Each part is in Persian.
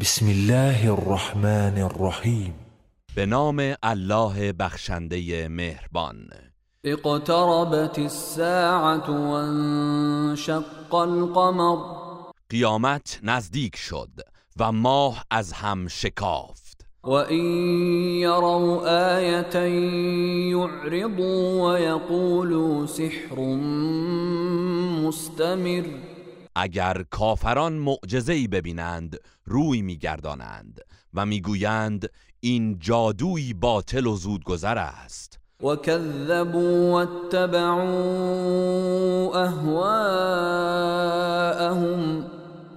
بسم الله الرحمن الرحیم به نام الله بخشنده مهربان. اقتربت الساعة وانشق القمر. قیامت نزدیک شد و ماه از هم شکافت. وإن يروا آية يعرضوا ويقولوا سحر مستمر. اگر کافران معجزه‌ای ببینند روی میگردانند و می‌گویند این جادویی باطل و زودگذر است. وكذبوا واتبعوا أهواءهم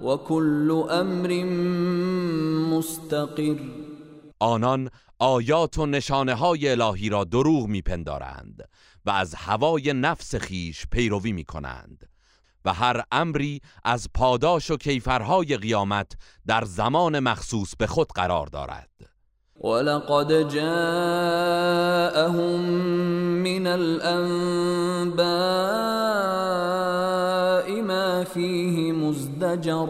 وكل أمر مستقر آنان آیات و نشانه های الهی را دروغ میپندارند و از هوای نفس خیش پیروی می‌کنند. و هر امری از پاداش و کیفرهای قیامت در زمان مخصوص به خود قرار دارد. ولقد جاءهم من الأنباء ما فيه مزدجر.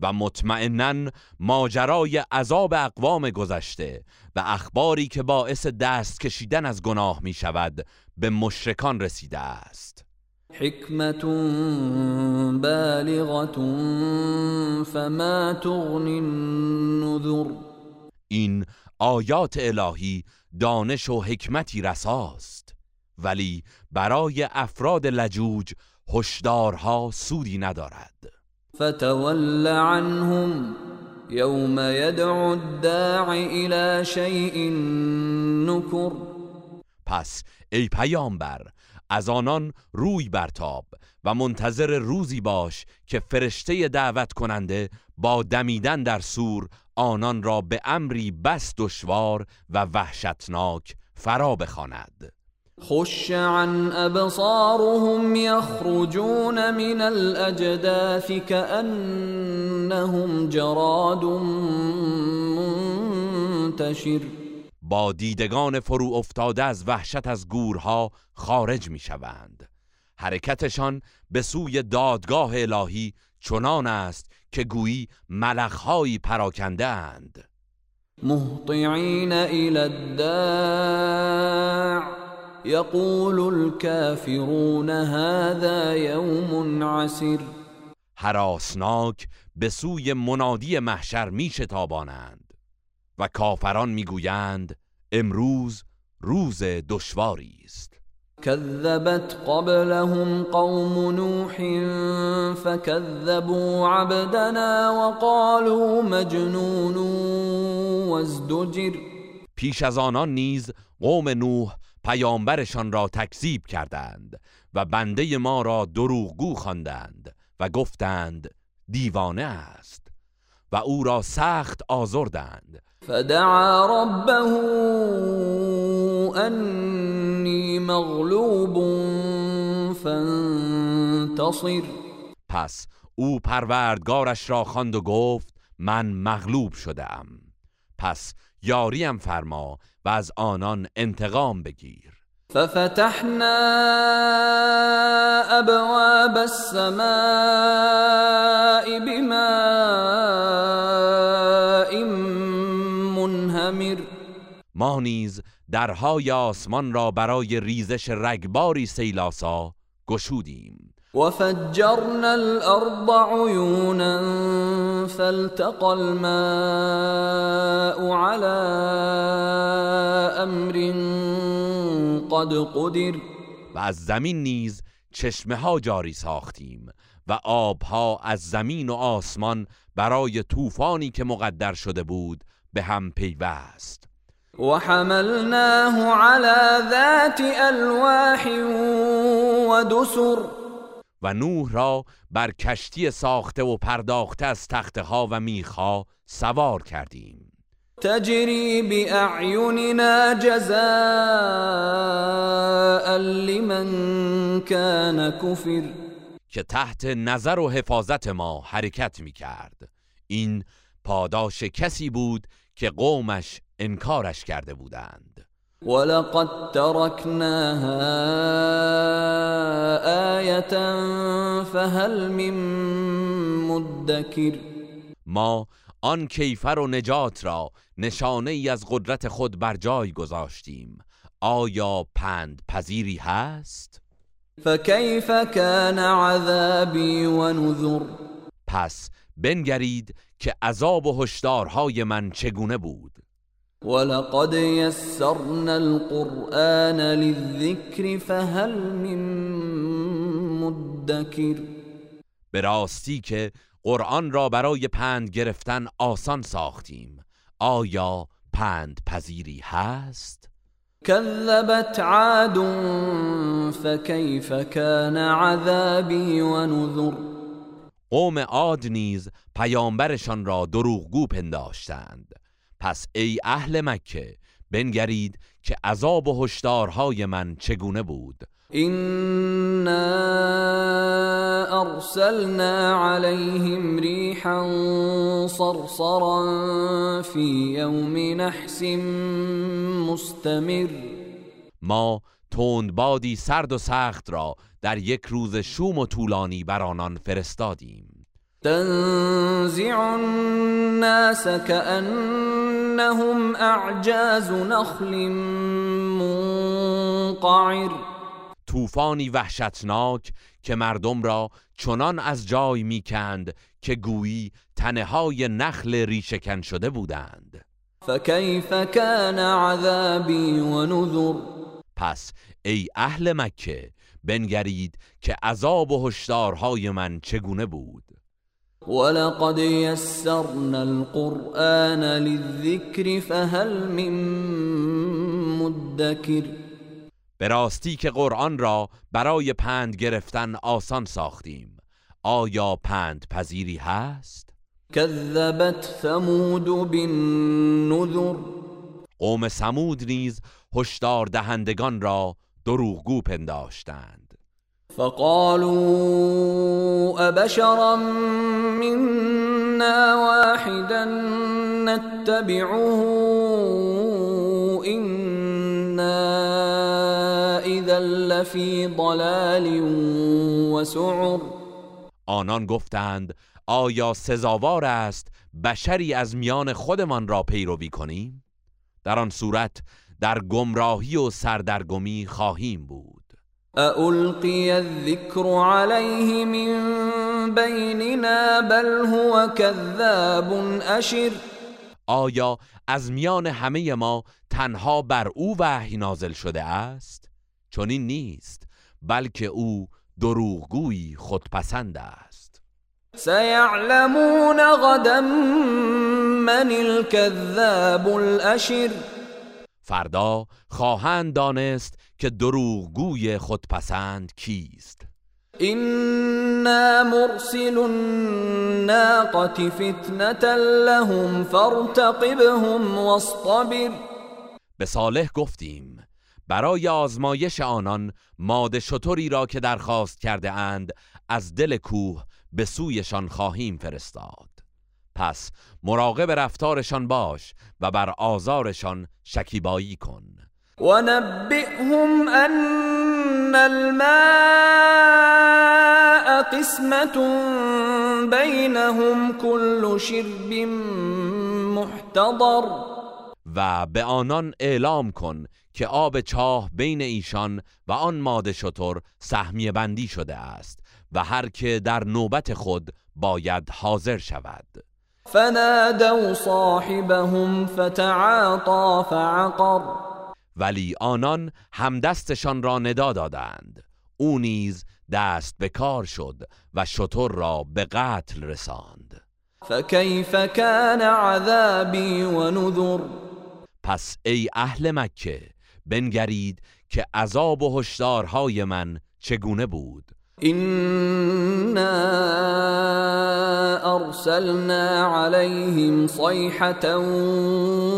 و مطمئنا ماجرای عذاب اقوام گذشته و اخباری که باعث دست کشیدن از گناه می شود به مشرکان رسیده است. حکمت بالغت فما تغنی النذر این آیات الهی دانش و حکمتی رساست ولی برای افراد لجوج هشدارها سودی ندارد. فتول عنهم يوم يدعو الداع الى شيء نكر پس ای پیامبر از آنان روی برتاب و منتظر روزی باش که فرشته دعوت کننده با دمیدن در سور آنان را به امری بس دشوار و وحشتناک فرا بخواند. خش عن ابصارهم يخرجون من الاجداث كانهم جراد منتشر. با دیدگان فرو افتاده از وحشت از گورها خارج می شوند حرکتشان به سوی دادگاه الهی چنان است که گویی ملخهایی پراکنده اند. مهطعین الى الداع يقول الكافرون هذا يوم عسر هراسناک به سوی منادی محشر می شتابانند و کافران می‌گویند امروز روز دشواری است. كذبت قبلهم قوم نوح فكذبوا عبدنا وقالوا مجنون وازدجر. پیش از آنان نیز قوم نوح پیامبرشان را تکذیب کردند و بنده ما را دروغگو خواندند و گفتند دیوانه است. و او را سخت آزردند. فدعا ربه انی مغلوب فانتصر. پس او پروردگارش را خواند و گفت من مغلوب شده ام پس یاریم فرما و از آنان انتقام بگیر. ففتحنا ابواب السماء بماء ما نیز درهای آسمان را برای ریزش رگباری سیلاسا گشودیم. وفجرنا الأرض عيونا فالتقى الماء على أمر قد قدر. و از زمین نیز چشمه ها جاری ساختیم و آبها از زمین و آسمان برای طوفانی که مقدر شده بود به هم پیوست. وحملناه على ذات ألواح ودسر. و نوح را بر کشتی ساخته و پرداخته از تخته ها و میخها سوار کردیم. تجري بأعيننا جزاء لمن كان كفر که تحت نظر و حفاظت ما حرکت می کرد این پاداش کسی بود که قومش انکارش کرده بودند. ولقد تركناها آية فهل من مدكر ما آن کیفر و نجات را نشانه ای از قدرت خود بر جای گذاشتیم. آیا پند پذیری هست؟ فكيف كان عذابي ونذر پس بنگرید که عذاب و هشدارهای من چگونه بود. ولقد يسرنا القرآن للذكر فهل من مدكر. به راستی که قرآن را برای پند گرفتن آسان ساختیم. آیا پند پذیری هست؟ كذبت عاد فكيف كان عذابي ونذر. قوم عاد نیز پیامبرشان را دروغگو پنداشتند. پس ای اهل مکه بنگرید که عذاب و هشدارهای من چگونه بود. إنا أرسلنا عليهم ريحا صرصرا في يوم نحس مستمر. ما تندبادی سرد و سخت را در یک روز شوم و طولانی بر آنان فرستادیم. تنزع الناس كأنهم أعجاز نخل منقعر. طوفانی وحشتناک که مردم را چنان از جای می‌کند که گویی تنه های نخل ریشکن شده بودند. فكيف كان عذابي ونذر پس ای اهل مکه بنگرید که عذاب و هشدارهای من چگونه بود. ولقد يسرنا القرآن للذكر فهل من مدكر. به راستی که قرآن را برای پند گرفتن آسان ساختیم. آیا پند پذیری هست؟ كذبت ثمود بالنذر. قوم سمود نیز هشدار دهندگان را دروغگو پنداشتند. فقالوا أبشرا منا واحدا نتبعه إنا إذا لفي ضلال وسعر آنان گفتند آیا سزاوار است بشری از میان خودمان را پیروی کنیم؟ در آن صورت در گمراهی و سردرگمی خواهیم بود أألقي الذكر عليه من بيننا بل هو كذاب أشر. آیا از میان همه ما تنها بر او وحی نازل شده است؟ چون این نیست بلکه او دروغگویی خودپسند است. سيعلمون غدا من الكذاب الأشر. فردا خواهند دانست که دروغگوی خودپسند کیست. إنا مرسل الناقة فتنة لهم فارتقبهم واصطبر. به صالح گفتیم برای آزمایش آنان ماده شطوری را که درخواست کرده اند از دل کوه به سویشان خواهیم فرستاد. پس مراقب رفتارشان باش و بر آزارشان شکیبایی کن. ونبئهم أن الماء قسمة بينهم كل شرب محتضر. و به آنان اعلام کن که آب چاه بین ایشان و آن ماده شطور سهمیه بندی شده است و هر که در نوبت خود باید حاضر شود. فنادوا صاحبهم فتعاطى فعقر. ولی آنان همدستشان را ندا دادند. او نیز دست به کار شد و شطور را به قتل رساند. فكيف كان عذابي ونذر پس ای اهل مکه بنگرید که عذاب و هشدارهای من چگونه بود؟ إنا أرسلنا عليهم صيحة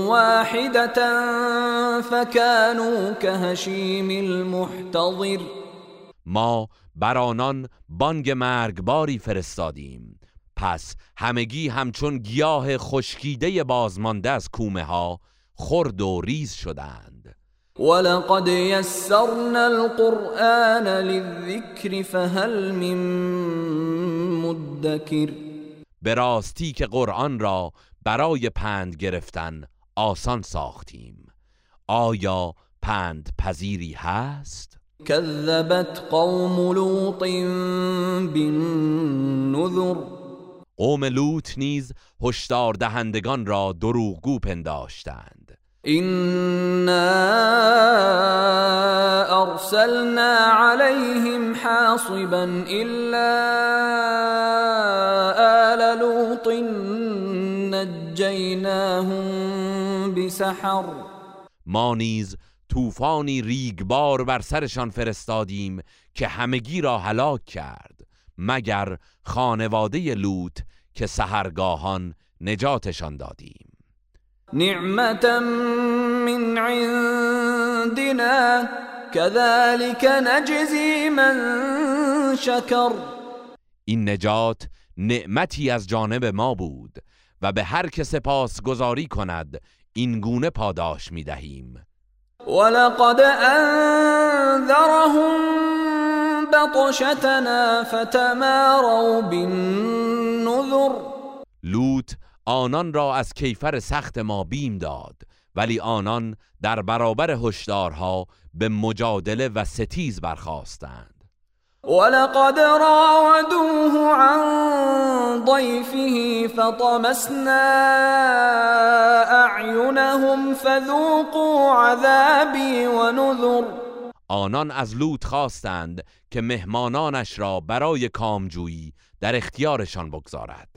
واحدة فكانوا كهشيم المحتضر ما بر آنان بانگ مرگباری فرستادیم. پس همگی همچون گیاه خشکیده بازمانده از کومه ها خرد و ریز شدند. ولقد يسرنا القرآن للذكر فهل من مدكر به راستی که قرآن را برای پند گرفتن آسان ساختیم آیا پند پذیری هست؟ كذبت قوم لوط بالنذر قوم لوط نیز هشدار دهندگان را دروغگو پنداشتند إنا أرسلنا عليهم حاصبا إلا آل لوط نجيناهم بسحر. ما نیز طوفانی ریگبار بر سرشان فرستادیم که همگی را هلاک کرد مگر خانواده لوط که سهرگاهان نجاتشان دادیم. نعمة من عندنا كذلك نجزي من شكر. این نجات نعمتی از جانب ما بود و به هر که سپاس گذاری کند این گونه پاداش می دهیم. ولقد أنذرهم بطشتنا فتماروا بالنذر. لوط آنان را از کیفر سخت ما بیم داد ولی آنان در برابر هشدارها به مجادله و ستیز برخواستند ولقد راودوه عن ضيفه فطمسنا أعينهم فذوقوا عذابي ونذر. آنان از لوط خواستند که مهمانانش را برای کامجویی در اختیارشان بگذارد.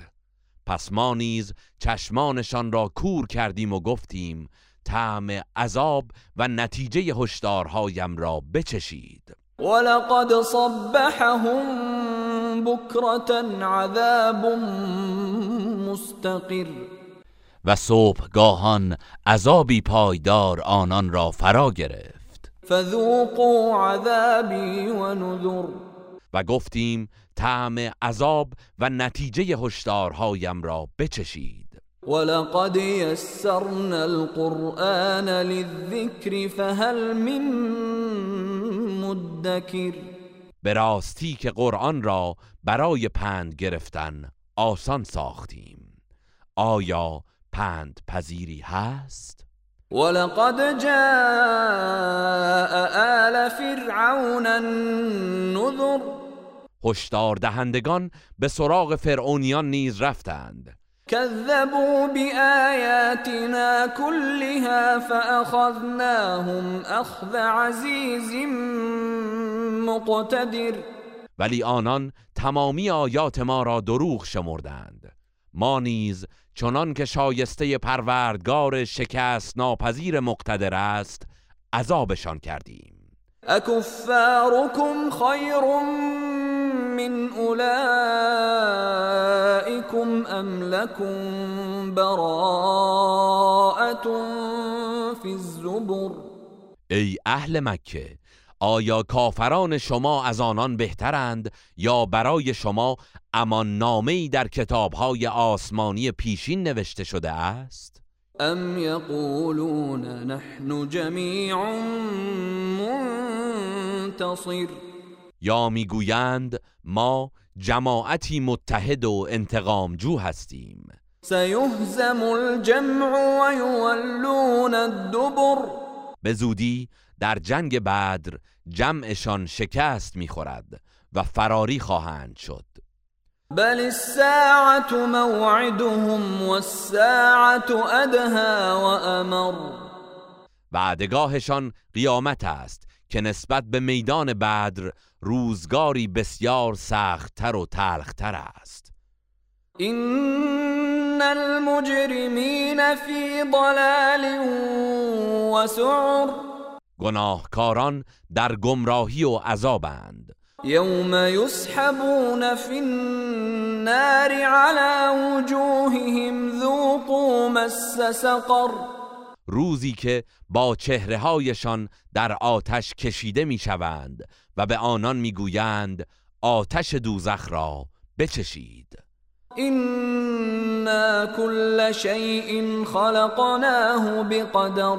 پس ما نیز چشمانشان را کور کردیم و گفتیم طعم عذاب و نتیجه هشدارهایم را بچشید. ولقد صبحهم بكرة عذاب مستقر. و صبحگاهان عذابی پایدار آنان را فرا گرفت. فذوقوا عذابي ونذر. و گفتیم طعم عذاب و نتیجه هشدارهایم را بچشید. ولقد يسرنا القرآن للذكر فهل من مدكر به راستی که قرآن را برای پند گرفتن آسان ساختیم آیا پند پذیری هست؟ ولقد جاء آل فرعون النذر هشدار دهندگان به سراغ فرعونیان نیز رفتند كذبوا بآياتنا كلها فأخذناهم أخذ عزيز مقتدر. ولی آنان تمامی آیات ما را دروغ شمردند. ما نیز چنان که شایسته پروردگار شکست ناپذیر مقتدر است عذابشان کردیم. أكفاركم خير من أولئكم أم لكم براءة في الزبر ای اهل مکه آیا کافران شما از آنان بهترند یا برای شما امان نامه‌ای در کتابهای آسمانی پیشین نوشته شده است؟ أم يقولون نحن جميع منتصر یا می‌گویند ما جماعتی متحد و انتقامجو هستیم. سيهزم الجمع ويولون الدبر. به زودی در جنگ بدر جمعشان شکست می‌خورد و فراری خواهند شد. بل الساعة موعدهم والساعة أدهى وأمر. وعدگاهشان قیامت است. که نسبت به میدان بدر روزگاری بسیار سختتر و تلختر است. إن المجرمين في ضلال وسعر گناهکاران در گمراهی و عذابند. يوم يسحبون في النار على وجوههم ذوقوا مس سقر. روزی که با چهره هایشان در آتش کشیده می‌شوند و به آنان می‌گویند آتش دوزخ را بچشید. إنا كل شيء خلقناه بقدر.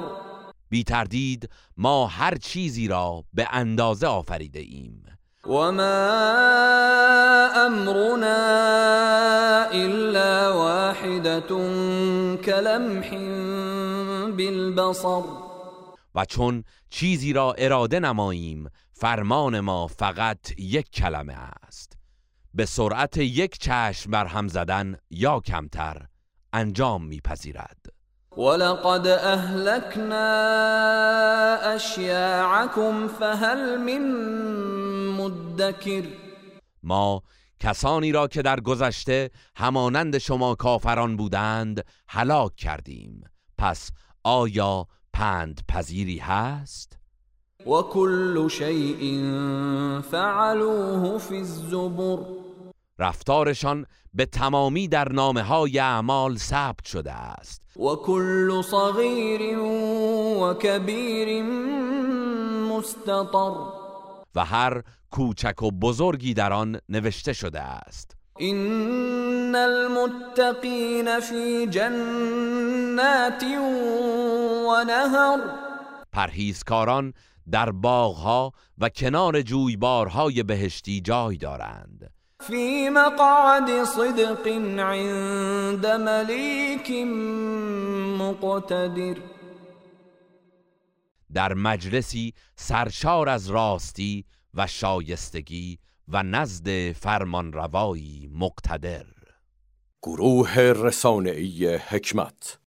بی تردید ما هر چیزی را به اندازه آفریده ایم. وما امرنا الا واحده كلمح بالبصر. و چون چیزی را اراده نماییم فرمان ما فقط یک کلمه است. به سرعت یک چشم بر هم زدن یا کمتر انجام میپذیرد. ولقد اهلكنا اشیاعكم فهل من مدکر ما کسانی را که در گذشته همانند شما کافران بودند هلاک کردیم پس آیا پند پذیری هست؟ و کل شیء فعلوه فی الزبر رفتارشان به تمامی در نامه های اعمال ثبت شده است. و کل صغیر و کبیر مستطر. و هر کوچک و بزرگی در آن نوشته شده است. این المتقین فی جنات و نهر. پرهیزکاران در باغها و کنار جویبارهای بهشتی جای دارند. فی مقعد صدق عند ملیک مقتدر. در مجلسی سرشار از راستی و شایستگی و نزد فرمانروایی مقتدر. گروه رسانه‌ای حکمت